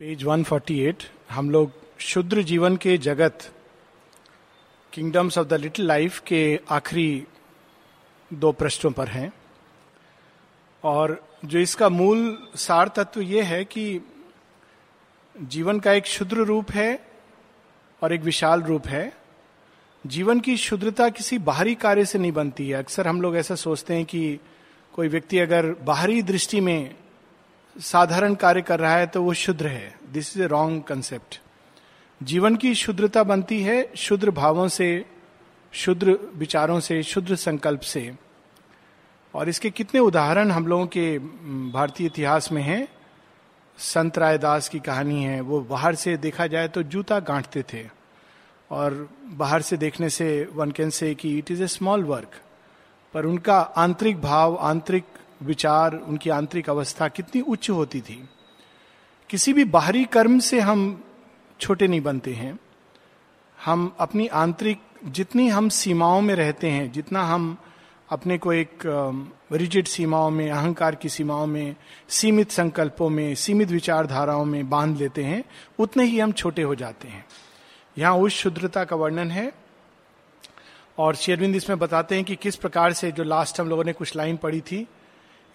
Page 148 हम लोग शुद्र जीवन के जगत kingdoms of the little life के आखिरी दो पृष्ठों पर हैं। और जो इसका मूल सार तत्व यह है कि जीवन का एक शुद्र रूप है और एक विशाल रूप है। जीवन की शुद्रता किसी बाहरी कार्य से नहीं बनती है। अक्सर हम लोग ऐसा सोचते हैं कि कोई व्यक्ति अगर बाहरी दृष्टि में साधारण कार्य कर रहा है तो वो शुद्र है। This is a wrong concept जीवन की शुद्रता बनती है शुद्र भावों से, शुद्र विचारों से, शुद्र संकल्प से। और इसके कितने उदाहरण हम लोगों के भारतीय इतिहास में हैं। संत रायदास की कहानी है, वो बाहर से देखा जाए तो जूता गांठते थे। और बाहर से देखने से वन कैन से कि it is a small work पर उनका आंतरिक भाव, आंतरिक विचार, उनकी आंतरिक अवस्था कितनी उच्च होती थी। किसी भी बाहरी कर्म से हम छोटे नहीं बनते हैं। हम अपनी आंतरिक, जितनी हम सीमाओं में रहते हैं, जितना हम अपने को एक रिजिड सीमाओं में, अहंकार की सीमाओं में, सीमित संकल्पों में, सीमित विचारधाराओं में बाँध लेते हैं, उतने ही हम छोटे हो जाते हैं। यहाँ उस शुद्रता का वर्णन है। और शेरविंद इसमें बताते हैं कि किस प्रकार से जो लास्ट हम लोगों ने कुछ लाइन पढ़ी थी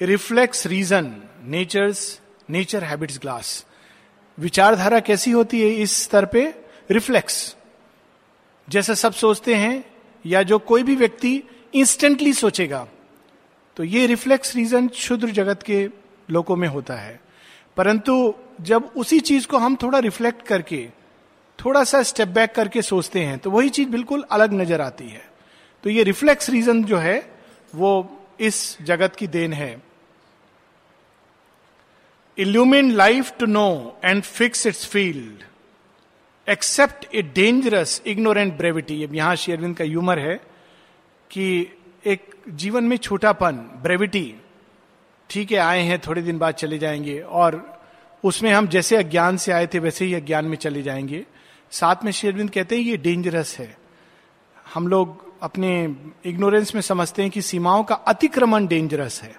reflex reason nature's nature habits glass विचारधारा कैसी होती है इस स्तर पे? रिफ्लेक्स जैसे सब सोचते हैं, या जो कोई भी व्यक्ति इंस्टेंटली सोचेगा तो ये रिफ्लेक्स रीजन क्षुद्र जगत के लोगों में होता है। परंतु जब उसी चीज़ को हम थोड़ा रिफ्लेक्ट करके, थोड़ा सा स्टेप बैक करके सोचते हैं तो वही चीज़ बिल्कुल अलग नज़र आती है। तो ये रिफ्लेक्स रीजन जो है, वो इस जगत की देन है। Illumine life to know and fix its field accept a dangerous ignorant brevity अब यहाँ शेरविंद का ह्यूमर है कि एक जीवन में छोटापन ब्रेविटी ठीक है, आए हैं, थोड़े दिन बाद चले जाएँगे और उसमें हम जैसे अज्ञान से आए थे, वैसे ही अज्ञान में चले जाएँगे। साथ में शेरविंद कहते हैं, ये डेंजरस है। हम लोग अपने इग्नोरेंस में समझते हैं कि सीमाओं का अतिक्रमण डेंजरस है।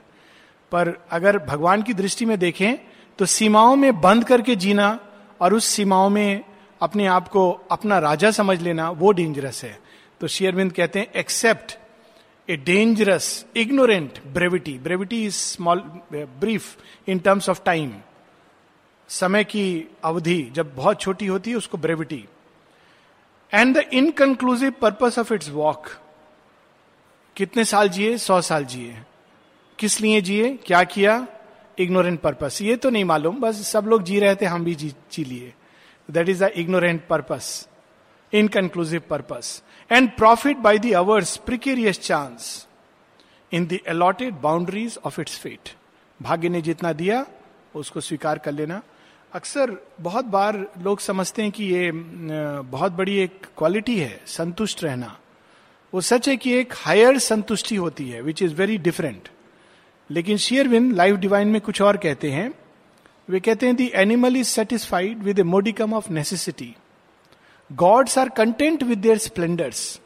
पर अगर भगवान की दृष्टि में देखें तो सीमाओं में बंद करके जीना और उस सीमाओं में अपने आप को अपना राजा समझ लेना, वो डेंजरस है। तो शेयरविंद कहते हैं accept a dangerous ignorant brevity brevity is small brief in terms of time समय की अवधि जब बहुत छोटी होती है, उसको brevity and the inconclusive purpose of its walk कितने साल जिए? सौ साल जिए। किस लिए जिए? क्या किया? इग्नोरेंट पर्पस ये तो नहीं मालूम, बस सब लोग जी रहे थे, हम भी जी जी लिए। That is the ignorant purpose inconclusive purpose and profit by the hours precarious chance in the allotted boundaries of its fate भाग्य ने जितना दिया, उसको स्वीकार कर लेना। अक्सर बहुत बार लोग समझते हैं कि ये बहुत बड़ी एक क्वालिटी है, संतुष्ट रहना। वो सच है कि एक हायर संतुष्टि होती है विच इज़ वेरी डिफरेंट लेकिन शेयरविन लाइफ डिवाइन में कुछ और कहते हैं। वे कहते हैं the animal is satisfied with a modicum of necessity gods are content with their splendours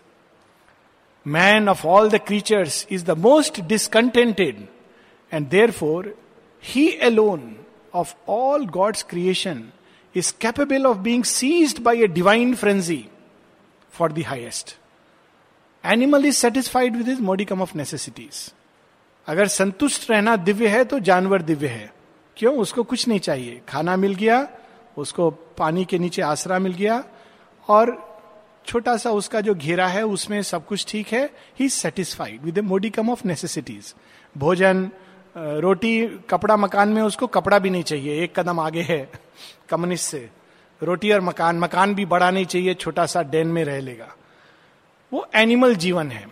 man of all the creatures is the most discontented and therefore he alone of all God's creation is capable of being seized by a divine frenzy for the highest animal is satisfied with is modicum of necessities अगर संतुष्ट रहना दिव्य है तो जानवर दिव्य है। क्यों? उसको कुछ नहीं चाहिए। खाना मिल गया, उसको पानी के नीचे आसरा मिल गया, और छोटा सा उसका जो घेरा है, उसमें सब कुछ ठीक है। He satisfied with modicum of necessities भोजन रोटी, कपड़ा, मकान में उसको कपड़ा भी नहीं चाहिए। एक कदम आगे है, कम्युनिस्ट से। रोटी और मकान मकान भी बड़ा नहीं चाहिए, छोटा सा डेन में रह लेगा। वो एनिमल जीवन है।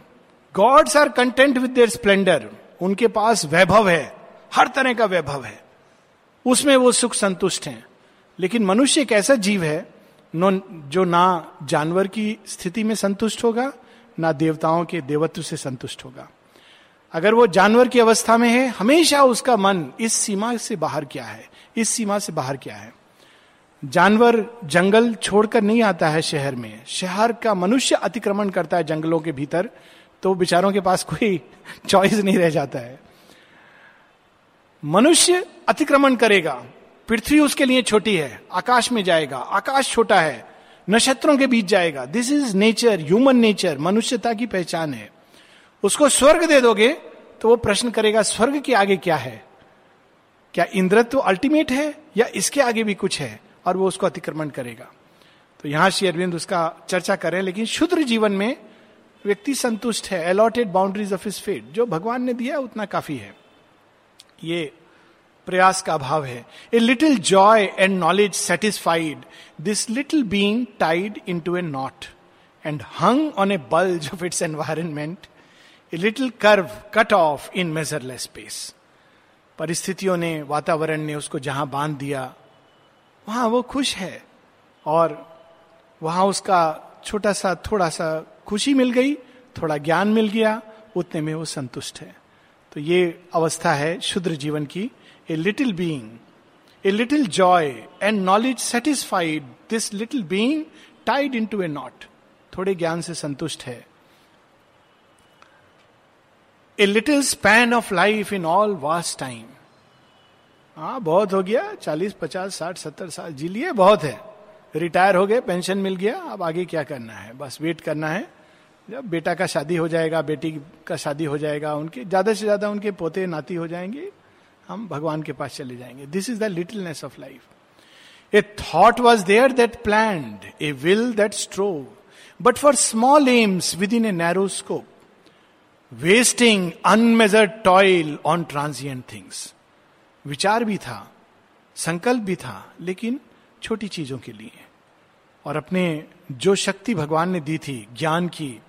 Gods are content with their splendour उनके पास वैभव है, हर तरह का वैभव है। उसमें वो सुख संतुष्ट हैं। लेकिन मनुष्य एक ऐसा जीव है जो ना जानवर की स्थिति में संतुष्ट होगा, ना देवताओं के देवत्व से संतुष्ट होगा। अगर वो जानवर की अवस्था में है, हमेशा उसका मन इस सीमा से बाहर क्या है, इस सीमा से बाहर क्या है। जानवर जंगल छोड़कर नहीं आता है शहर में। शहर का मनुष्य अतिक्रमण करता है जंगलों के भीतर तो विचारों के पास कोई चॉइस नहीं रह जाता है। मनुष्य अतिक्रमण करेगा, पृथ्वी उसके लिए छोटी है, आकाश में जाएगा, आकाश छोटा है, नक्षत्रों के बीच जाएगा। This is nature human nature मनुष्यता की पहचान है। उसको स्वर्ग दे दोगे तो वो प्रश्न करेगा, स्वर्ग के आगे क्या है? क्या इंद्रत्व अल्टीमेट है, या इसके आगे भी कुछ है, और वो उसको अतिक्रमण करेगा? तो यहाँ श्री अरविंद उसका चर्चा करें लेकिन शुद्र जीवन में व्यक्ति संतुष्ट है allotted boundaries of its fate जो भगवान ने दिया उतना काफ़ी है। ये प्रयास का अभाव है। A little joy and knowledge satisfied this little being tied into a knot and hung on a bulge of its environment a little curve cut off in measureless space परिस्थितियों ने, वातावरण ने उसको जहाँ बाँध दिया, वहाँ वो खुश है और वहाँ उसका छोटा सा, थोड़ा सा खुशी मिल गई, थोड़ा ज्ञान मिल गया, उतने में वो संतुष्ट है। तो ये अवस्था है शुद्र जीवन की। A little being a little joy and knowledge satisfied this little being tied into a knot थोड़े ज्ञान से संतुष्ट है। A little span of life in all vast time हाँ बहुत हो गया, चालीस, पचास, साठ, सत्तर साल, जी लिए बहुत है। रिटायर हो गए, पेंशन मिल गया, अब आगे क्या करना है? बस वेट करना है। जब बेटा का शादी हो जाएगा, बेटी का शादी हो जाएगा, उनके, ज़्यादा से ज़्यादा उनके पोते, नाती हो जाएँगे, हम भगवान के पास चले जाएँगे। This is the littleness of life a thought was there that plan a will that strove but for small aims within a narrow scope wasting unmeasured toil on transient things विचार भी था, संकल्प भी था, लेकिन छोटी चीज़ों के लिए। और अपने जो शक्ति भगवान ने दी थी, ज्ञान की,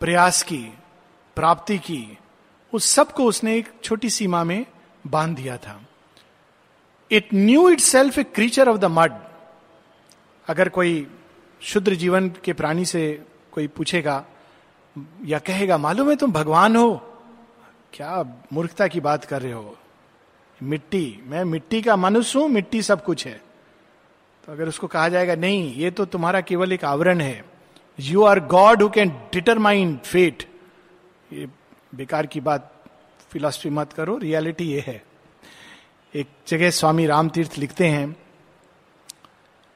प्रयास की, प्राप्ति की, उस सबको उसने एक छोटी सीमा में बाँध दिया था। It knew itself a creature of the mud अगर कोई शुद्र जीवन के प्राणी से कोई पूछेगा या कहेगा, मालूम है तुम भगवान हो? क्या मूर्खता की बात कर रहे हो? मिट्टी, मैं मिट्टी का मनुष्य हूँ, मिट्टी सब कुछ है। तो अगर उसको कहा जाएगा, नहीं, ये तो तुम्हारा केवल एक आवरण है। You are God who can determine fate ये बेकार की बात फिलॉसफी मत करो रियलिटी ये है। एक जगह स्वामी राम तीर्थ लिखते हैं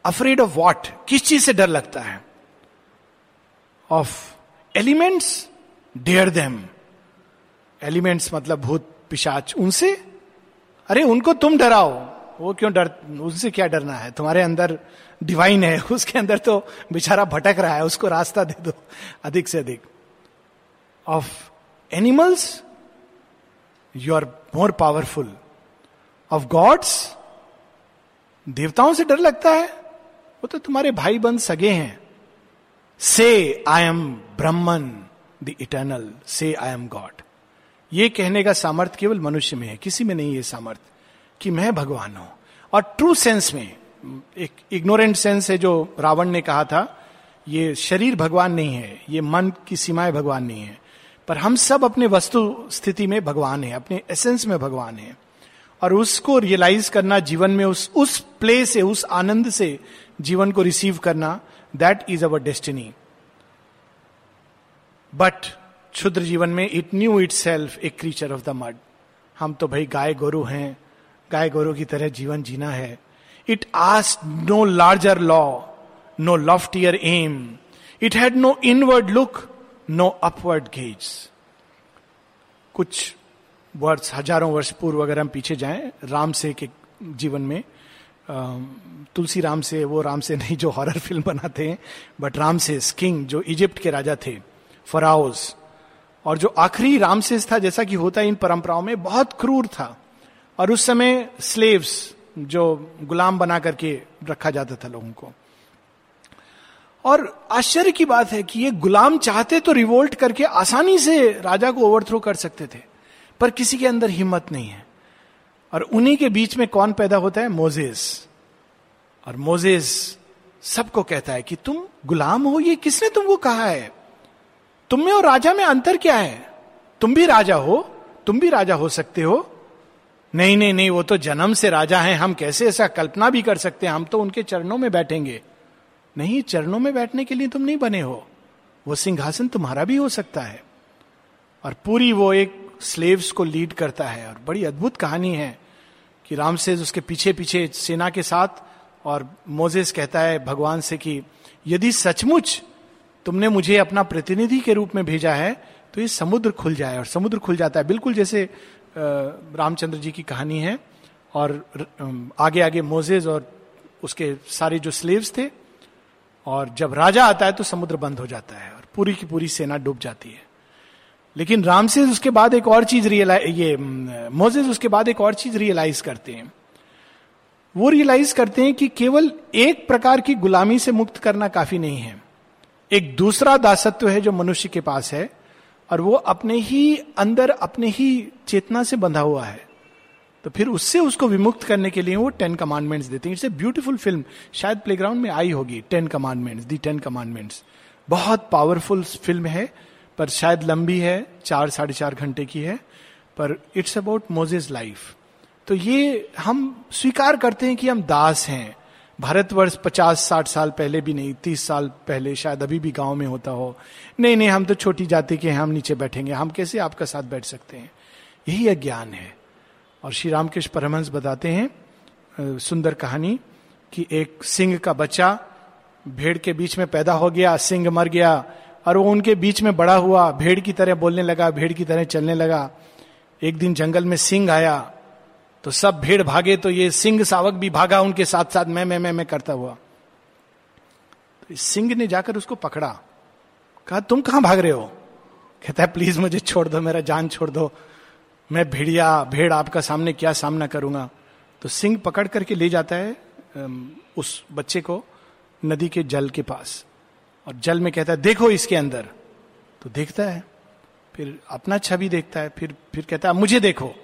अफ्रेड ऑफ़ वॉट किस चीज़ से डर लगता है? Of elements dare them elements मतलब भूत, पिशाच, उनसे? अरे, उनको तुम डराओ। वो क्यों डर, उससे क्या डरना है? तुम्हारे अंदर डिवाइन है, उसके अंदर तो बेचारा भटक रहा है, उसको रास्ता दे दो, अधिक से अधिक। Of animals you are more powerful of gods देवताओं से डर लगता है, वो तो तुम्हारे भाई बंद सगे हैं। Say I am Brahman the eternal say I am God ये कहने का सामर्थ्य केवल मनुष्य में है, किसी में नहीं है सामर्थ्य। कि मैं भगवान हूँ। और ट्रू सेंस में, एक इग्नोरेंट सेंस है जो रावण ने कहा था, ये शरीर भगवान नहीं है, ये मन की सीमाएँ भगवान नहीं है। पर हम सब अपने वस्तु स्थिति में भगवान है, अपने एसेंस में भगवान है। और उसको रियलाइज़ करना, जीवन में उस उस प्ले से, उस आनंद से जीवन को रिसीव करना that is our destiny but क्षुद्र जीवन में it knew itself a creature of the mud हम तो भाई गाय गोरु हैं गाय गोरु की तरह जीवन जीना है। It asked no larger law no loftier aim it had no inward look no upward gaze कुछ वर्ष, हज़ारों वर्ष पूर्व अगर हम पीछे जाएँ, राम से के जीवन में तुलसी राम से, वो राम से नहीं जो हॉरर फ़िल्म बनाते हैं बट राम से किंग जो इजिप्ट के राजा थे फराउज और जो आखिरी रामसेस था, जैसा कि होता है इन परंपराओं में, बहुत क्रूर था। और उस समय स्लेव्स जो गुलाम बना करके रखा जाता था लोगों को। और आश्चर्य की बात है कि ये गुलाम चाहते तो रिवोल्ट करके आसानी से राजा को ओवरथ्रो कर सकते थे, पर किसी के अंदर हिम्मत नहीं है। और उन्हीं के बीच में कौन पैदा होता है? मोजेस और मोजेस सबको कहता है कि तुम गुलाम हो, ये किसने तुमको कहा है? तुम में और राजा में अंतर क्या है? तुम भी राजा हो, तुम भी राजा हो सकते हो नहीं नहीं नहीं, वो तो जन्म से राजा हैं, हम कैसे ऐसा कल्पना भी कर सकते हैं? हम तो उनके चरणों में बैठेंगे। नहीं, चरणों में बैठने के लिए तुम नहीं बने हो। वो सिंहासन तुम्हारा भी हो सकता है। और पूरी वो एक स्लेव्स को लीड करता है। और बड़ी अद्भुत कहानी है कि राम से उसके पीछे पीछे सेना के साथ और मोजेस कहता है भगवान से कि, यदि सचमुच तुमने मुझे अपना प्रतिनिधि के रूप में भेजा है तो ये समुद्र खुल जाए। और समुद्र खुल जाता है। बिल्कुल जैसे रामचंद्र जी की कहानी है और आगे आगे मोजेज और उसके सारे जो स्लेव्स थे और जब राजा आता है तो समुद्र बंद हो जाता है और पूरी की पूरी सेना डूब जाती है। लेकिन राम से उसके बाद एक और चीज़ रियलाइज़ ये मोजेज उसके बाद एक और चीज़ रियलाइज़ करते हैं। वो रियलाइज़ करते हैं कि केवल एक प्रकार की गुलामी से मुक्त करना काफ़ी नहीं है। एक दूसरा दासत्व है जो मनुष्य के पास है और वो अपने ही अंदर, अपने ही चेतना से बंधा हुआ है। तो फिर उससे उसको विमुक्त करने के लिए वो टेन कमांडमेंट्स देते हैं। It's a beautiful film. शायद प्लेग्राउंड में आई होगी। Ten commandments, the ten commandments. बहुत पावरफुल फ़िल्म है, पर शायद लंबी है, चार, साढ़े चार घंटे की है। पर इट्स अबाउट मोजेज लाइफ। तो ये हम स्वीकार करते हैं कि हम दास हैं। भारतवर्ष पचास, साठ साल पहले भी नहीं, तीस साल पहले शायद अभी भी गाँव में होता हो। नहीं नहीं, हम तो छोटी जाति के हैं, हम नीचे बैठेंगे। हम कैसे आपका साथ बैठ सकते हैं? यही अज्ञान है। और श्री रामकृष्ण परमहंस बताते हैं सुंदर कहानी, कि एक सिंह का बच्चा भेड़ के बीच में पैदा हो गया, सिंह मर गया, और वो उनके बीच में बड़ा हुआ, भेड़ की तरह बोलने लगा, भेड़ की तरह चलने लगा। एक दिन जंगल में सिंह आया तो सब भेड़ भागे तो ये सिंह सावक भी भागा उनके साथ साथ, मैं मैं मैं मैं करता हुआ। तो सिंह ने जाकर उसको पकड़ा। कहा, तुम कहाँ भाग रहे हो? कहता है, प्लीज़ मुझे छोड़ दो, मेरा जान छोड़ दो। मैं भेड़िया, भेड़ आपका सामने क्या सामना करूँगा? तो सिंह पकड़ करके ले जाता है उस बच्चे को नदी के जल के पास। और जल में कहता है, देखो इसके अंदर। तो देखता है, फिर अपना छवि देखता है, फिर फिर कहता है, मुझे देखो।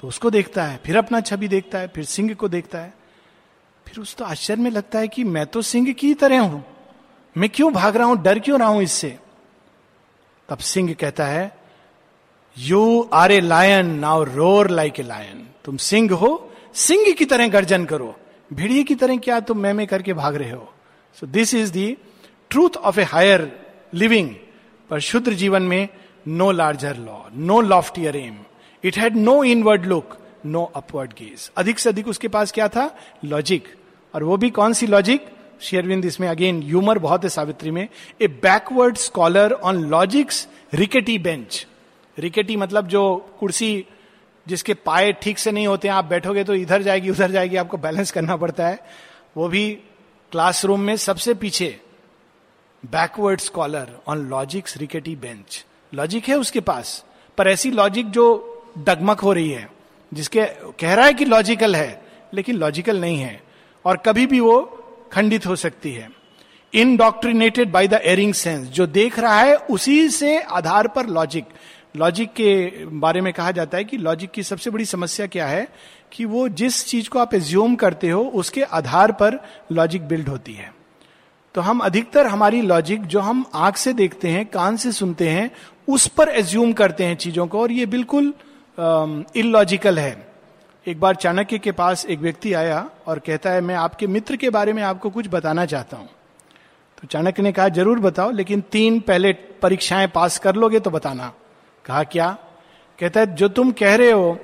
तो उसको देखता है, फिर अपना छवि देखता है, फिर सिंह को देखता है। फिर उस तो आश्चर्य में लगता है कि मैं तो सिंह की तरह हूँ। मैं क्यों भाग रहा हूँ? डर क्यों रहा हूँ इससे? तब सिंह कहता है you are a lion now roar like a lion तुम सिंह हो, सिंह की तरह गर्जन करो। भिड़िए की तरह क्या तुम मैं मैं करके भाग रहे हो? So this is the truth of a higher living पर शुद्ध जीवन में no larger law no loftier aim it had no inward look no upward gaze अधिक से अधिक उसके पास क्या था लॉजिक और वो भी कौन सी लॉजिक शेयरविंद इसमें अगेन ह्यूमर बहुत है सावित्री में a backward scholar on logic's rickety bench rickety मतलब जो कुर्सी जिसके पाए ठीक से नहीं होते हैं आप बैठोगे तो इधर जाएगी उधर जाएगी आपको बैलेंस करना पड़ता है वो भी क्लासरूम में सबसे पीछे backward scholar on logic's rickety bench logic है उसके पास पर ऐसी लॉजिक जो डगमग हो रही है, जिसके कह रहा है कि लॉजिकल है, लेकिन लॉजिकल नहीं है, और कभी भी वो खंडित हो सकती है। Indoctrinated by the erring sense जो देख रहा है, उसी से आधार पर लॉजिक लॉजिक के बारे में कहा जाता है कि लॉजिक की सबसे बड़ी समस्या क्या है, कि वो जिस चीज़ को आप एज्यूम करते हो, उसके आधार पर लॉजिक बिल्ड होती है। तो हम अधिकतर हमारी लॉजिक जो हम आँख से देखते हैं, कान से सुनते हैं, उस पर एज्यूम करते हैं चीज़ों को, और ये बिल्कुल इलॉजिकल है. एक बार चाणक्य के पास एक व्यक्ति आया और कहता है, मैं आपके मित्र के बारे में आपको कुछ बताना चाहता हूँ. तो चाणक्य ने कहा, ज़रूर बताओ, लेकिन तीन पहले परीक्षाएँ पास कर लोगे तो बताना. कहा, क्या? कहता है, जो तुम कह रहे हो,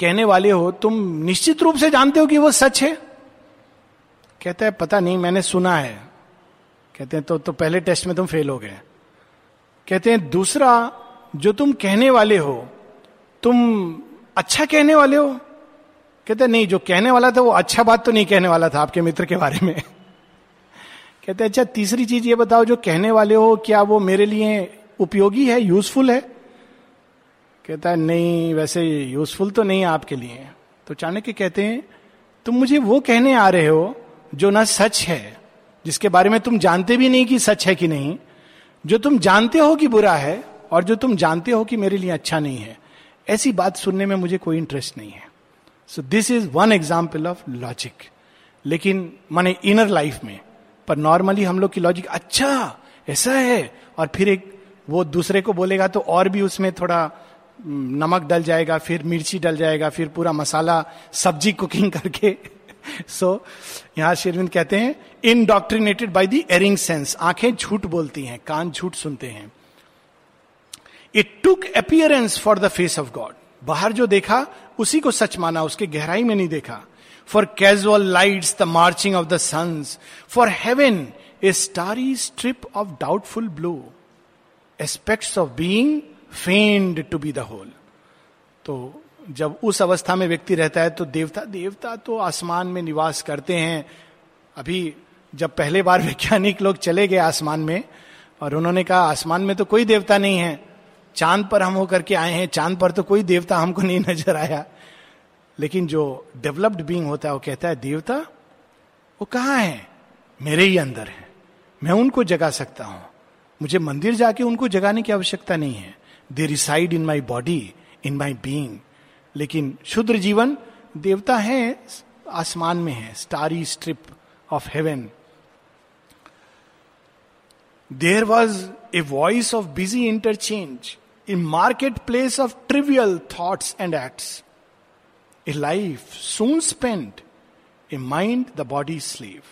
कहने वाले हो, तुम निश्चित रूप से जानते हो कि वो सच है? कहता है, पता नहीं, मैंने सुना है. कहते हैं तो तो पहले टेस्ट में तुम फेल हो गए. कहते हैं, दूसरा, जो तुम कहने वाले हो तुम अच्छा कहने वाले हो? कहते, नहीं, जो कहने वाला था वो अच्छा बात तो नहीं कहने वाला था आपके मित्र के बारे में। कहते अच्छा तीसरी चीज़ ये बताओ, जो कहने वाले हो, क्या वो मेरे लिए उपयोगी है यूजफुल है? कहता है नहीं, वैसे यूजफुल तो नहीं आपके लिए। तो चाणक्य कहते हैं, तुम मुझे वो कहने आ रहे हो, जो ना सच है, जिसके बारे में तुम जानते भी नहीं कि सच है कि नहीं, जो तुम जानते हो कि बुरा है, और जो तुम जानते हो कि मेरे लिए अच्छा नहीं है। ऐसी बात सुनने में मुझे कोई इंटरेस्ट नहीं है। So this is one example of logic लेकिन माने इनर लाइफ में पर नॉर्मली हम लोग की लॉजिक अच्छा ऐसा है। और फिर एक वो दूसरे को बोलेगा तो और भी उसमें थोड़ा नमक डल जाएगा फिर मिर्ची डल जाएगा फिर पूरा मसाला सब्ज़ी कुकिंग करके। सो so, यहाँ शेरविंद कहते हैं indoctrinated by the erring sense आँखें झूठ बोलती हैं कान झूठ सुनते हैं। It took appearance for the face of God बाहर जो देखा, उसी को सच माना, उसके गहराई में नहीं देखा। For casual lights the marching of the suns for heaven a starry strip of doubtful blue aspects of being feigned to be the whole तो जब उस अवस्था में व्यक्ति रहता है तो देवता देवता तो आसमान में निवास करते हैं। अभी जब पहले बार वैज्ञानिक लोग चले गए आसमान में, और उन्होंने कहा, आसमान में तो कोई देवता नहीं है। चाँद पर हम होकर के आए हैं, चाँद पर तो कोई देवता हमको नहीं नज़र आया। लेकिन जो डेवलप्ड बींग होता है, वो कहता है, देवता, वो कहाँ है? मेरे ही अंदर है। मैं उनको जगा सकता हूँ। मुझे मंदिर जाके उनको जगाने की आवश्यकता नहीं है। They reside in my body in my being लेकिन शुद्र जीवन, देवता है, आसमान में है starry strip of heaven there was a voice of busy interchange in market place of trivial thoughts and acts a life soon spend a mind the body slave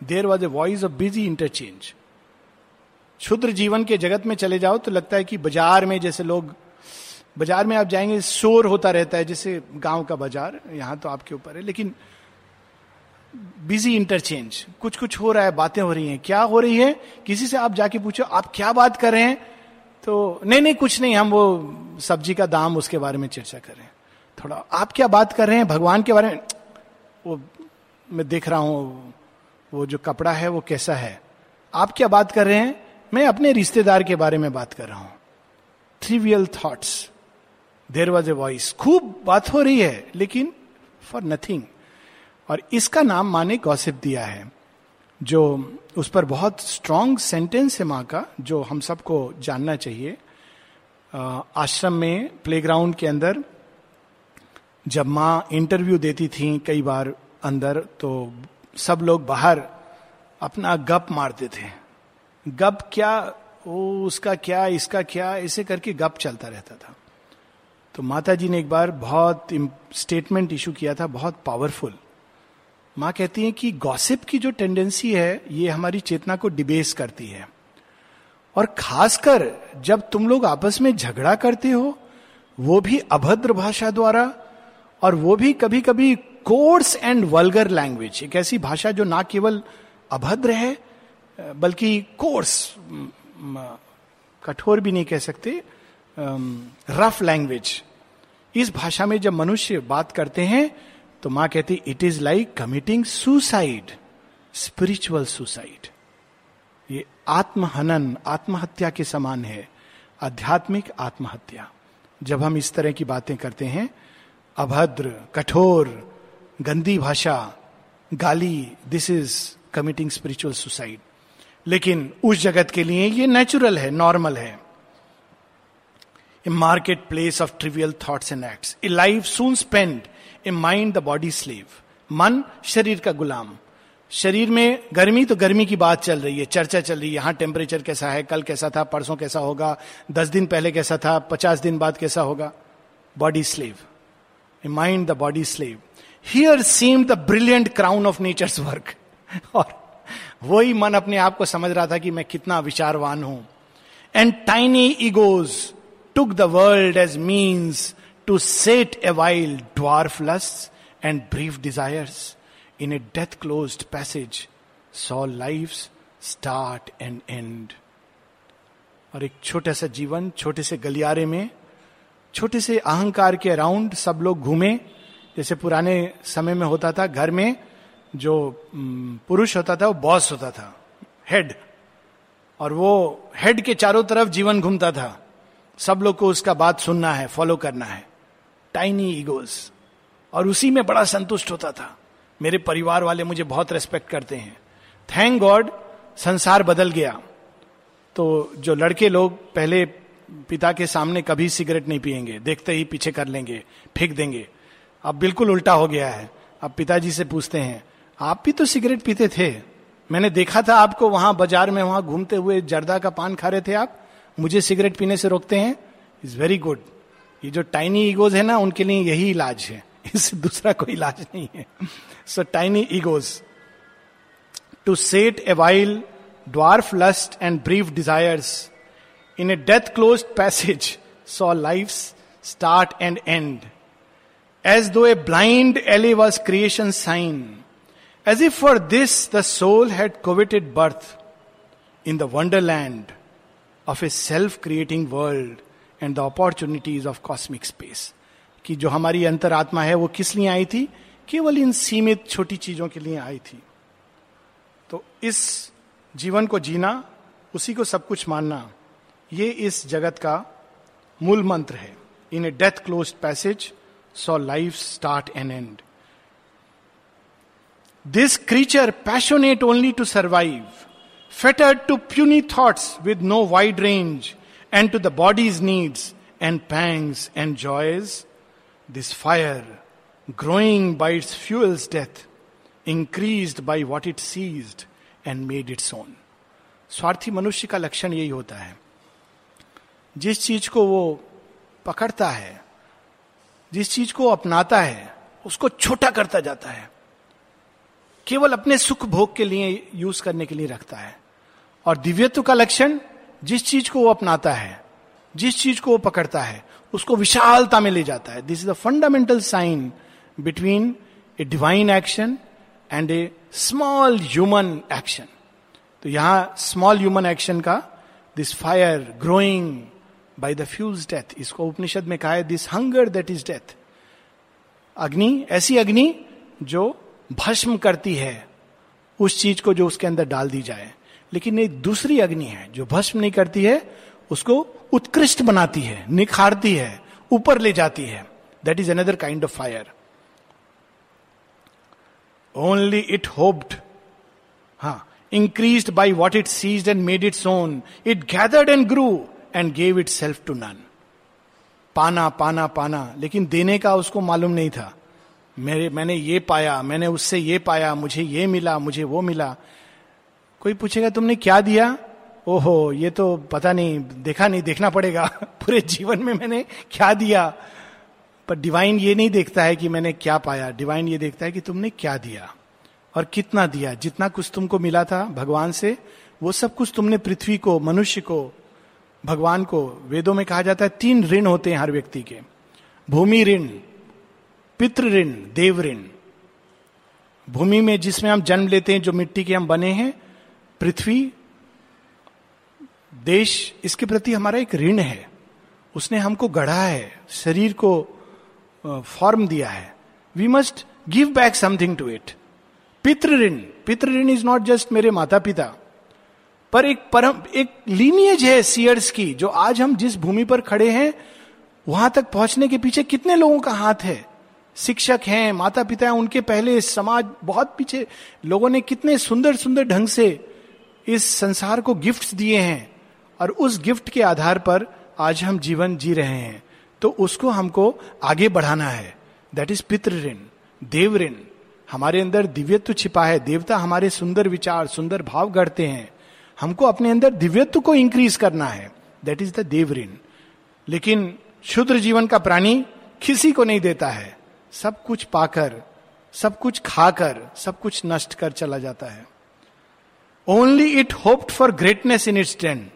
there was a voice of busy interchange क्षुद्र जीवन के जगत में चले जाओ तो लगता है कि बाज़ार में जैसे लोग, बाज़ार में आप जाएँगे, शोर होता रहता है, जैसे गाँव का बाज़ार, यहाँ तो आपके ऊपर है। लेकिन बिज़ी इंटरचेंज कुछ कुछ हो रहा है, बातें हो रही हैं। क्या हो रही है? किसी से आप जाके पूछो, आप क्या बात कर रहे हैं? तो नहीं नहीं, कुछ नहीं, हम वो सब्ज़ी का दाम उसके बारे में चर्चा कर रहे हैं। थोड़ा, आप क्या बात कर रहे हैं? भगवान के बारे में? वो, मैं देख रहा हूँ, वो जो कपड़ा है, वो कैसा है? आप क्या बात कर रहे हैं? मैं अपने रिश्तेदार के बारे में बात कर रहा हूँ। Trivial thoughts there was a voice खूब बात हो रही है, लेकिन फॉर नथिंग और इसका नाम माने गॉसिप दिया है। जो उस पर बहुत स्ट्रांग सेंटेंस है माँ का, जो हम सबको जानना चाहिए। आश्रम में प्लेग्राउंड के अंदर जब माँ इंटरव्यू देती थी कई बार अंदर तो सब लोग बाहर अपना गप मारते थे। गप क्या, ओ, उसका क्या, इसका क्या, ऐसे करके गप चलता रहता था। तो माता जी ने एक बार बहुत स्टेटमेंट इशू किया था, बहुत पावरफुल माँ कहती है कि गॉसिप की जो टेंडेंसी है, ये हमारी चेतना को डिबेस करती है। और खासकर जब तुम लोग आपस में झगड़ा करते हो, वो भी अभद्र भाषा द्वारा, और वो भी कभी कभी कोर्स एंड वल्गर लैंग्वेज एक ऐसी भाषा जो ना केवल अभद्र है, बल्कि कोर्स कठोर भी नहीं कह सकते रफ लैंग्वेज इस भाषा में जब मनुष्य बात करते हैं तो माँ कहती it is like committing suicide spiritual suicide ये आत्महनन, आत्महत्या के समान है, आध्यात्मिक आत्महत्या। जब हम इस तरह की बातें करते हैं, अभद्र, कठोर, गंदी भाषा, गाली this is committing spiritual suicide लेकिन उस जगत के लिए ये नेचुरल है नॉर्मल है। Market place of trivial thoughts and acts a life soon spend a mind the body slave. मन शरीर का गुलाम। शरीर में गर्मी तो गर्मी की बात चल रही है। चर्चा चल रही है। यहाँ टेम्परेचर कैसा है? कल कैसा था? परसों कैसा होगा? दस दिन पहले कैसा था? पचास दिन बाद कैसा होगा? Body slave. A mind the body slave. Here seem the brilliant crown of nature's work और वही मन अपने आप को समझ रहा था कि मैं कितना विचारवान हूँ। And tiny egos took the world as means to sate a while dwarf lusts and brief desires. In a death closed passage saw lives start and end. और एक छोटा सा जीवन, छोटे से गलियारे में, छोटे से अहंकार के अराउंड सब लोग घूमे। जैसे पुराने समय में होता था, घर में जो पुरुष होता था, वो बॉस होता था। हेड और वो हेड के चारों तरफ़ जीवन घूमता था। सब लोग को उसका बात सुनना है फॉलो करना है। टाइनी ईगोज और उसी में बड़ा संतुष्ट होता था। मेरे परिवार वाले मुझे बहुत रेस्पेक्ट करते हैं। थैंक गॉड संसार बदल गया। तो जो लड़के लोग पहले पिता के सामने कभी सिगरेट नहीं पिएँगे देखते ही पीछे कर लेंगे, फेंक देंगे। अब बिल्कुल उल्टा हो गया है। अब पिताजी से पूछते हैं, आप भी तो सिगरेट पीते थे? मैंने देखा था आपको वहाँ बाज़ार में वहाँ घूमते हुए जर्दा का पान खा रहे थे आप। मुझे सिगरेट पीने से रोकते हैं? इज़ वेरी गुड ये जो टाइनी ईगोज है ना, उनके लिए यही इलाज है। इससे दूसरा कोई इलाज नहीं है। So tiny egos to sate a vile dwarf lust and brief desires in a death close passage so life start and end as though a blind alley was creation sign as if for this the soul had coveted birth in the wonderland of a self creating world and the opportunities of cosmic space कि जो हमारी अंतरात्मा है, वो किस लिए आई थी? केवल इन सीमित छोटी चीज़ों के लिए आई थी। तो इस जीवन को जीना, उसी को सब कुछ मानना, ये इस जगत का मूल मंत्र है। In a death close passage saw life start and end this creature passionate only to survive fettered to puny thoughts with no wide range and to the body's needs and pangs and joys, this fire, growing by its fuel's death, increased by what it seized and made its own. स्वार्थी मनुष्य का लक्षण यही होता है जिस चीज़ को वो पकड़ता है जिस चीज़ को अपनाता है उसको छोटा करता जाता है केवल अपने सुख भोग के लिए यूज़ करने के लिए रखता है और दिव्यत्व का लक्षण जिस चीज़ को वो अपनाता है, जिस चीज़ को वो पकड़ता है, उसको विशालता में ले जाता है। This is the fundamental sign between a divine action and a small human action तो यहाँ स्मॉल ह्यूमन एक्शन का this fire growing by the fuse death इसको उपनिषद में कहा है this hunger that is death अग्नि, ऐसी अग्नि जो भस्म करती है, उस चीज़ को जो उसके अंदर डाल दी जाए। लेकिन एक दूसरी अग्नि है, जो भस्म नहीं करती है, उसको उत्कृष्ट बनाती है, निखारती है, ऊपर ले जाती है। That is another kind of fire only it hoped to increase by what it seize and made its own it gathered and grew and gave itself to none पाना पाना पाना, लेकिन देने का उसको मालूम नहीं था। मेरे, मैंने ये पाया, मैंने उससे ये पाया, मुझे ये मिला, मुझे वो मिला। कोई पूछेगा, तुमने क्या दिया? ओहो, ये तो पता नहीं, देखा नहीं, देखना पड़ेगा। पूरे जीवन में मैंने क्या दिया? पर डिवाइन ये नहीं देखता है कि मैंने क्या पाया। डिवाइन ये देखता है कि तुमने क्या दिया और कितना दिया। जितना कुछ तुमको मिला था भगवान से, वो सब कुछ तुमने पृथ्वी को, मनुष्य को, भगवान को। वेदों में कहा जाता है, तीन ऋण होते हैं हर व्यक्ति के। भूमि ऋण, पितृ ऋण, देव ऋण। भूमि में जिसमें हम जन्म लेते हैं, जो मिट्टी के हम बने हैं पृथ्वी, देश, इसके प्रति हमारा एक ऋण है। उसने हमको गढ़ा है, शरीर को फॉर्म दिया है। We must give back something to it पितृ ऋण। पितृ ऋण इज़ नॉट जस्ट मेरे माता पिता पर एक परम, एक लीनियज है सीयर्स की, जो आज हम जिस भूमि पर खड़े हैं, वहाँ तक पहुँचने के पीछे कितने लोगों का हाथ है? शिक्षक हैं माता पिता हैं, उनके पहले समाज बहुत पीछे, लोगों ने कितने सुंदर सुंदर ढंग से इस संसार को गिफ्ट दिए हैं और उस गिफ्ट के आधार पर आज हम जीवन जी रहे हैं। तो उसको हमको आगे बढ़ाना है। दैट इज़ पितृ ऋण देव ऋण हमारे अंदर दिव्यत्व छिपा है। देवता हमारे सुंदर विचार, सुंदर भाव गढ़ते हैं। हमको अपने अंदर दिव्यत्व को इंक्रीज करना है। दैट इज़ द देव ऋण लेकिन शुद्र जीवन का प्राणी किसी को नहीं देता है। सब कुछ पाकर, सब कुछ खाकर, सब कुछ नष्ट कर चला जाता है। Only it hoped for greatness in its trend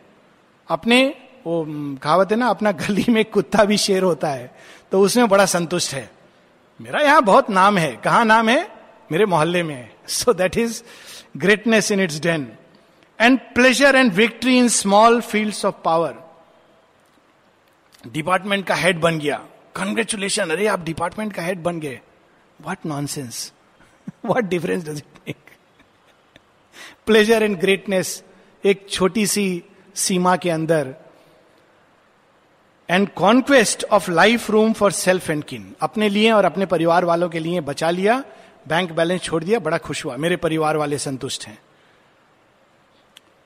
अपने वो कहावत है ना, अपना गली में कुत्ता भी शेर होता है तो उसमें बड़ा संतुष्ट है। मेरा यहाँ बहुत नाम है। कहा नाम है? मेरे मोहल्ले में so that is greatness in its den and pleasure and victory in small field of power department का हेड बन गया। कंग्रेचुलेशन अरे, आप डिपार्टमेंट का हेड बन गए। What nonsense what difference does pleasure and greatness एक छोटी सी सीमा के अंदर। And conquest of life room for self and kin अपने लिए और अपने परिवार वालों के लिए बचा लिया बैंक बैलेंस छोड़ दिया, बड़ा खुश हुआ। मेरे परिवार वाले संतुष्ट हैं।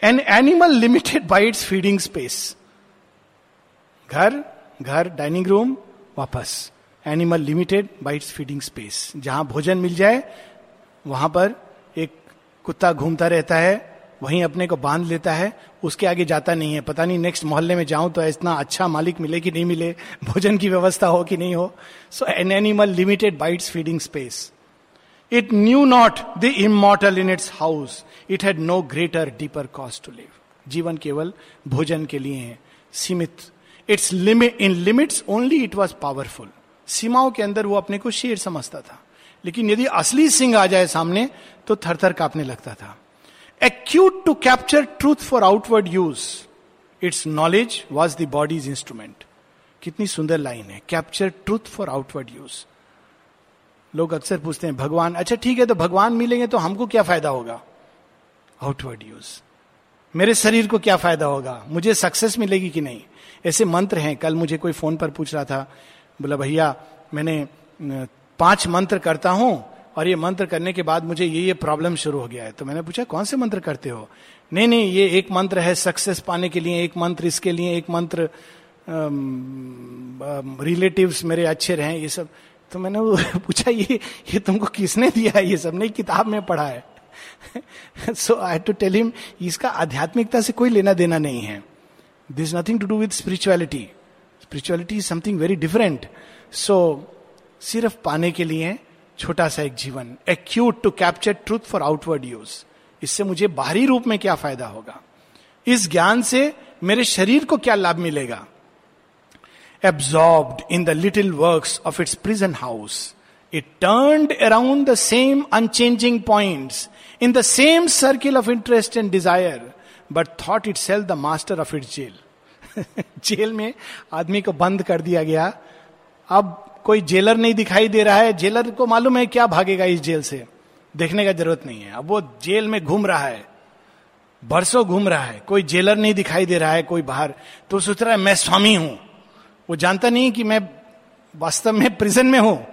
An animal limited by its feeding space घर घर डाइनिंग रूम वापस। Animal limited by its feeding space जहाँ भोजन मिल जाए, वहाँ पर कुत्ता घूमता रहता है, वहीं अपने को बाँध लेता है, उसके आगे जाता नहीं है। पता नहीं नेक्स्ट मोहल्ले में जाऊँ तो इतना अच्छा मालिक मिले कि नहीं मिले, भोजन की व्यवस्था हो कि नहीं हो। So an animal limited by its feeding space it knew not the immortal in its house it had no greater deeper cost to live जीवन केवल भोजन के लिए है, सीमित। Its limit in limits only it was powerful सीमाओं के अंदर वो अपने को शेर समझता था। लेकिन यदि असली सिंह आ जाए सामने तो थर थर कांपने लगता था। Acute to capture truth for outward use its knowledge was the body's instrument कितनी सुंदर लाइन है capture truth for outward use लोग अक्सर पूछते हैं, भगवान अच्छा ठीक है तो भगवान मिलेंगे तो हमको क्या फ़ायदा होगा? आउटवर्ड यूज़ मेरे शरीर को क्या फ़ायदा होगा? मुझे सक्सेस मिलेगी कि नहीं? ऐसे मंत्र हैं, कल मुझे कोई फ़ोन पर पूछ रहा था, बोला, भैया, मैंने पाँच मंत्र करता हूँ और ये मंत्र करने के बाद मुझे ये ये प्रॉब्लम शुरू हो गया है। तो मैंने पूछा, कौन से मंत्र करते हो? नहीं नहीं, ये एक मंत्र है सक्सेस पाने के लिए, एक मंत्र इसके लिए, एक मंत्र रिलेटिव्स मेरे अच्छे रहे, ये सब। तो मैंने पूछा, ये ये तुमको किसने दिया है? ये सब नहीं, किताब में पढ़ा है? So I to tell him इसका आध्यात्मिकता से कोई लेना देना नहीं है। This nothing to do with spirituality spirituality is something very different so सिर्फ़ पाने के लिए छोटा सा एक जीवन acute to capture truth for outward use इससे मुझे बाहरी रूप में क्या फ़ायदा होगा? इस ज्ञान से मेरे शरीर को क्या लाभ मिलेगा? Absorb in the little work of its prison house it turn around the same unchanging point in the same circle of interest and desire but thought itself the master of it jail jail में आदमी को बंद कर दिया गया। अब कोई jailer नहीं दिखाई दे रहा है। जेलर को मालूम है क्या भागेगा इस जेल से? देखने का ज़रूरत नहीं है। अब वो जेल में घूम रहा है। बरसों घूम रहा है। कोई जेलर नहीं दिखाई दे रहा है, कोई बाहर। तो सोच रहा है, मैं स्वामी हूँ। वो जानता नहीं कि मैं वास्तव में प्रिजन में हूँ।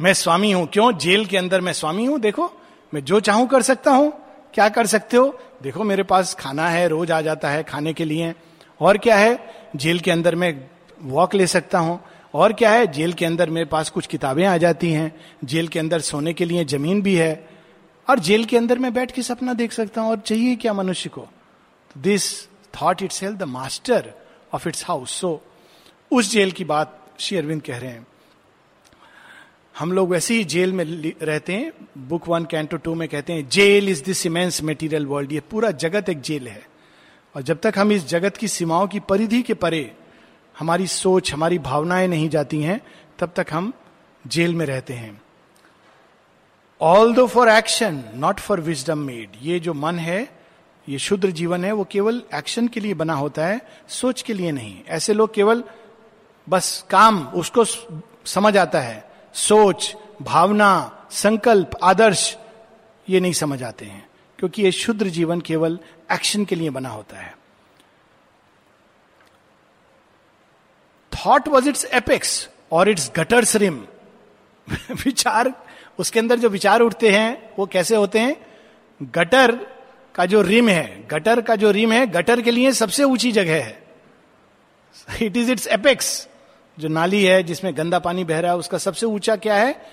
मैं स्वामी हूँ। क्यों? जेल के अंदर मैं स्वामी हूँ। देखो, मैं जो चाहूँ कर सकता हूँ। क्या कर सकते हो? देखो, मेरे पास खाना है, रोज आ जाता है खाने के लिए। और क्या है? जेल के अंदर मैं वॉक ले सकता हूँ। और क्या है? जेल के अंदर मेरे पास कुछ किताबें आ जाती हैं। जेल के अंदर सोने के लिए ज़मीन भी है। और जेल के अंदर मैं बैठ के सपना देख सकता हूँ, और चाहिए क्या मनुष्य को? This thought it's the master of its house so उस जेल की बात श्री अरविंद कह रहे हैं। हम लोग वैसे ही जेल में रहते हैं। बुक वन, कैंटो टू में कहते हैं, jail is this immense material world. ये पूरा जगत एक जेल है। और जब तक हम इस जगत की सीमाओं की परिधि के परे हमारी सोच, हमारी भावनाएँ नहीं जाती हैं, तब तक हम जेल में रहते हैं। All though for action not for wisdom made ये जो मन है, ये शुद्ध जीवन है, वो केवल एक्शन के लिए बना होता है, सोच के लिए नहीं। ऐसे लोग केवल बस काम, उसको समझ आता है। सोच, भावना, संकल्प, आदर्श, ये नहीं समझ आते हैं। क्योंकि ये शुद्ध जीवन केवल एक्शन के लिए बना होता है। थॉट वॉज़ इट्स एपेक्स और इट्स गटर्स रिम विचार, उसके अंदर जो विचार उठते हैं, वो कैसे होते हैं? गटर का जो रिम है, गटर का जो रिम है, गटर के लिए सबसे ऊँची जगह है। इट इज़ इट्स एपेक्स जो नाली है, जिसमें गंदा पानी बह रहा है, उसका सबसे ऊँचा क्या है?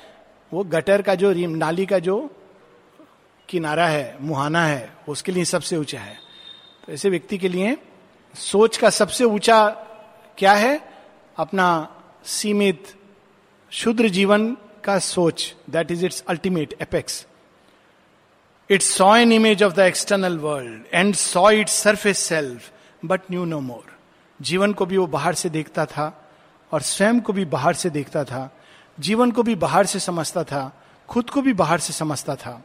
वो गटर का जो रिम, नाली का जो किनारा है, मुहाना है, उसके लिए सबसे ऊँचा है। तो ऐसे व्यक्ति के लिए सोच का सबसे ऊँचा क्या है? अपना सीमित, शुद्र जीवन का सोच that is its ultimate apex it saw an image of the external world and saw it surface self but knew no more जीवन को भी वो बाहर से देखता था और स्वयं को भी बाहर से देखता था। जीवन को भी बाहर से समझता था, खुद को भी बाहर से समझता था।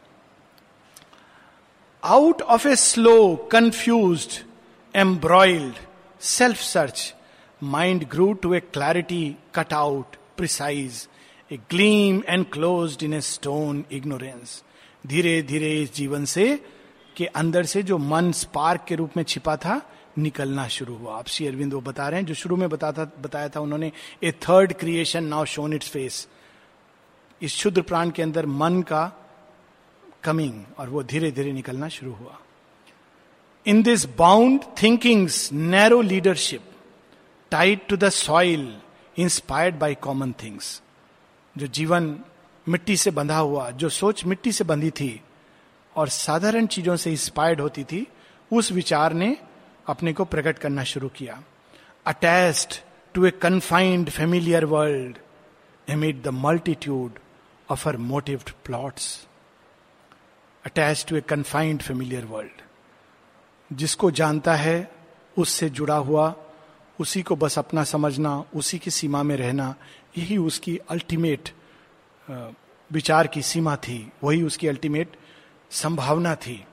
Out of a slow confuse embroiled self search grew to a clarity cut out precise a gleam and close in a stone ignorance धीरे धीरे इस जीवन से के अंदर से जो मन स्पार्क के रूप में छिपा था, निकलना शुरू हुआ। आप श्री अरविंद वो बता रहे हैं, जो शुरू में बताता, बताया था उन्होंने, a third creation now shone its face इस शुद्ध प्राण के अंदर मन का कमिंग और वो धीरे धीरे निकलना शुरू हुआ। In this bound thinking's narrow leadership tied to the soil inspired by common things जो जीवन मिट्टी से बंधा हुआ, जो सोच मिट्टी से बंधी थी और साधारण चीज़ों से इंस्पायर्ड होती थी, उस विचार ने अपने को प्रकट करना शुरू किया। Attached to a confined familiar world amid the multitude of her motive plots attach to a confined familiar world जिसको जानता है, उससे जुड़ा हुआ उसी को बस अपना समझना, उसी की सीमा में रहना, यही उसकी अल्टीमेट विचार की सीमा थी। वही उसकी अल्टीमेट संभावना थी।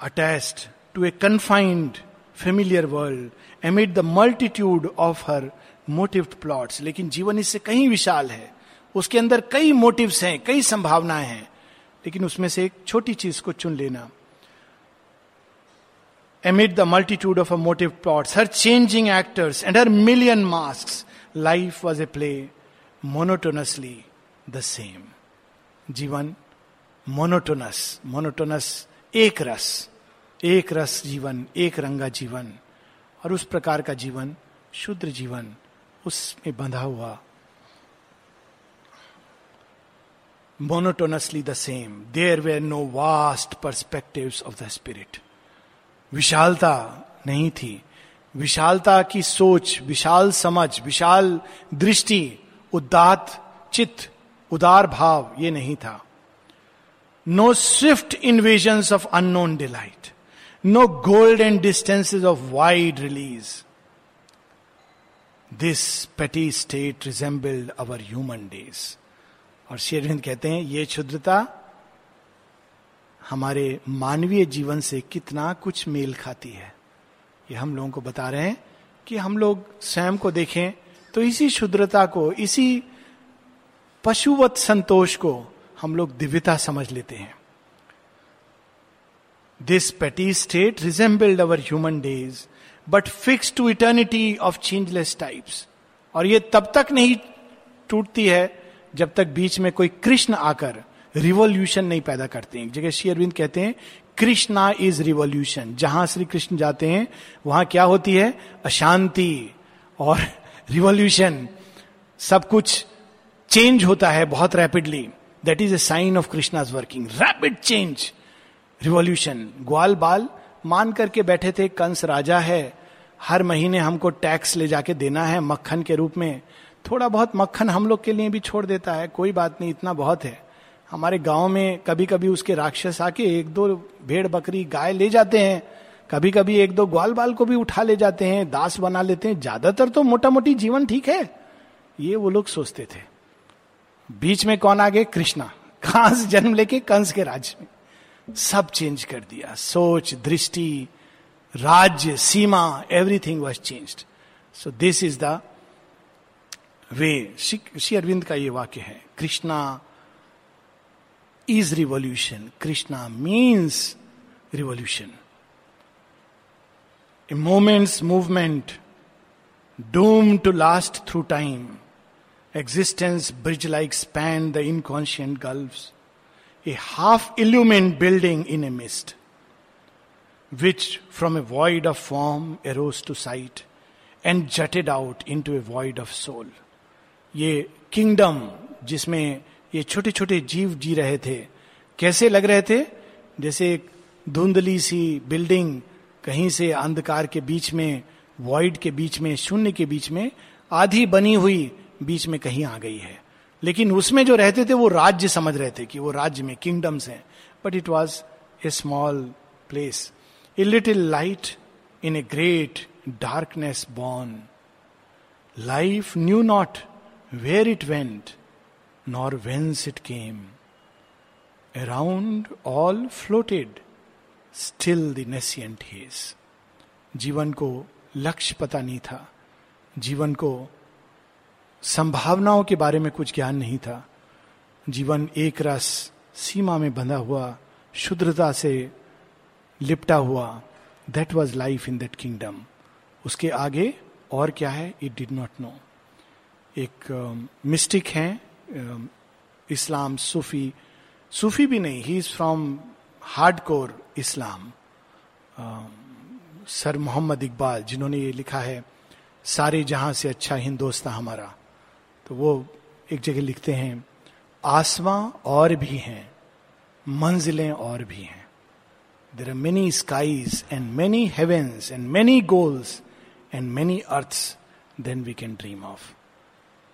Attached to a confined familiar world amid the multitude of her motive plots लेकिन जीवन इससे कहीं विशाल है। उसके अंदर कई मोटिव्स हैं, कई संभावनाएँ हैं, लेकिन उसमें से एक छोटी चीज़ को चुन लेना। amid the multitude of her motive plots, her changing actors, and her million masks, life was a play monotonously the same. जीवन मोनोटोनस मोनोटोनस एक रस एक रस जीवन एक रंगा जीवन और उस प्रकार का जीवन शुद्र जीवन उसमें बंधा हुआ monotonously the same. There were no vast perspectives of the spirit. विशालता नहीं थी। विशालता की सोच, विशाल समझ, विशाल दृष्टि उदात चित्त, उदार भाव, ये नहीं था। No swift invasion of unknown delight no golden distances of wide release this petty state resembled our human days और शेरविंद कहते हैं, ये क्षुद्रता हमारे मानवीय जीवन से कितना कुछ मेल खाती है। ये हम लोगों को बता रहे हैं कि हम लोग स्वयं को देखें तो इसी शुद्रता को, इसी पशुवत संतोष को हम लोग दिव्यता समझ लेते हैं। This petty state resembled our human days but fix to eternity of changeless types और ये तब तक नहीं टूटती है जब तक बीच में कोई कृष्ण आकर रिवॉल्यूशन नहीं पैदा करते हैं। जगह श्री अरविंद कहते हैं, कृष्णा इज़ रिवॉल्यूशन जहाँ श्री कृष्ण जाते हैं, वहाँ क्या होती है? अशांति और रिवॉल्यूशन सब कुछ चेंज होता है बहुत rapidly that is a sign of Krishna's working rapid change revolution ग्वाल बाल मान करके बैठे थे, कंस राजा है। हर महीने हमको टैक्स ले जाके देना है मक्खन के रूप में। थोड़ा बहुत मक्खन हम लोग के लिए भी छोड़ देता है, कोई बात नहीं, इतना बहुत है। हमारे गाँव में कभी कभी उसके राक्षस आके एक दो भेड़ बकरी गाय ले जाते हैं कभी कभी एक दो ग्वाल बाल को भी उठा ले जाते हैं, दास बना लेते हैं। ज़्यादातर तो मोटा मोटी जीवन ठीक है। ये वो लोग सोचते थे। बीच में कौन आ गए कृष्णा। कहाँ से जन्म लेके कंस के राज्य में। सब चेंज कर दिया। सोच, दृष्टि, राज्य, सीमा everything was change so this is the way Shri Arvind का ये वाक्य है। Krishna is revolution. Krishna means revolution. A moment's movement doomed to last through time. Existence bridge like span the inconscient gulfs. A half illumined building in a mist, which from a void of form arose to sight and jutted out into a void of soul. ये kingdom जिसमें ये छोटे छोटे जीव जी रहे थे। कैसे लग रहे थे? जैसे एक धुंधली सी बिल्डिंग कहीं से अंधकार के बीच में वॉइड के बीच में, शून्य के बीच में, आधी बनी हुई बीच में कहीं आ गई है। लेकिन उसमें जो रहते थे वो राज्य समझ रहे थे कि वो राज्य में किंगडम्स हैं। But it was a small place a little light in a great darkness born life new not where it went nor whence it came. Around all floated still the nescient haze. जीवन को लक्ष्य पता नहीं था। जीवन को संभावनाओं के बारे में कुछ ज्ञान नहीं था। जीवन एक रस सीमा में बंधा हुआ शुद्रता से लिपटा हुआ that was life in that kingdom उसके आगे और क्या है? इट डिड नॉट नो एक मिस्टिक uh, है इस्लाम सूफी सूफी भी नहीं he is from hardcore Islam sir Mohammad Iqbal जिन्होंने ये लिखा है, सारे जहाँ से अच्छा हिंदोस्तान हमारा। तो वो एक जगह लिखते हैं, आसमां और भी हैं, मंजिलें और भी हैं। There are many skies and many heavens and many goals and many earths than we can dream of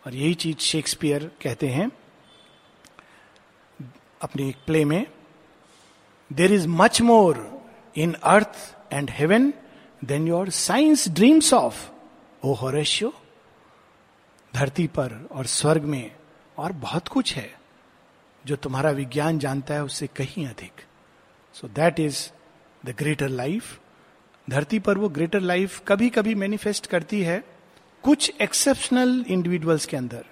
और यही चीज़ शेक्सपियर कहते हैं, अपने एक प्ले में there is much more in earth and heaven than your science dreams of O Horatio धरती पर और स्वर्ग में और बहुत कुछ है, जो तुम्हारा विज्ञान जानता है उससे कहीं अधिक. So that is the greater life धरती पर वो ग्रेटर लाइफ कभी कभी मैनिफेस्ट करती है कुछ एक्सेप्शनल इंडिविजुअल्स के अंदर।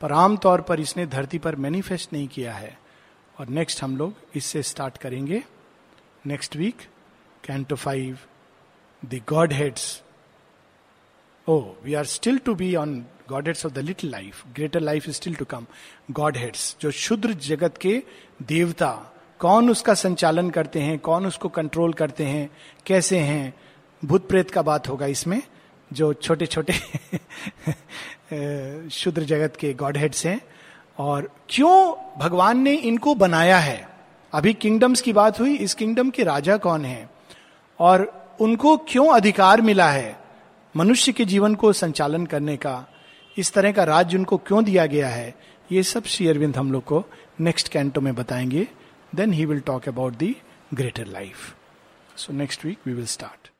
पर आमतौर पर इसने धरती पर मैनिफेस्ट नहीं किया है। और नेक्स्ट हम लोग इससे स्टार्ट करेंगे। Next week canto five the godheads oh we are still to be on godheads of the little life greater life still to come godheads जो शुद्र जगत के देवता, कौन उसका संचालन करते हैं, कौन उसको कंट्रोल करते हैं, कैसे हैं? भूत प्रेत का बात होगा इसमें। जो छोटे छोटे शुद्र जगत के गॉड हेड्स हैं और क्यों भगवान ने इनको बनाया है? अभी किंगडम्स की बात हुई, इस किंगडम के राजा कौन है? और उनको क्यों अधिकार मिला है मनुष्य के जीवन को संचालन करने का? इस तरह का राज्य उनको क्यों दिया गया है? ये सब श्री अरविंद हम लोग को नेक्स्ट कैंटो में बताएँगे। Then he will talk about the greater life so next week we will start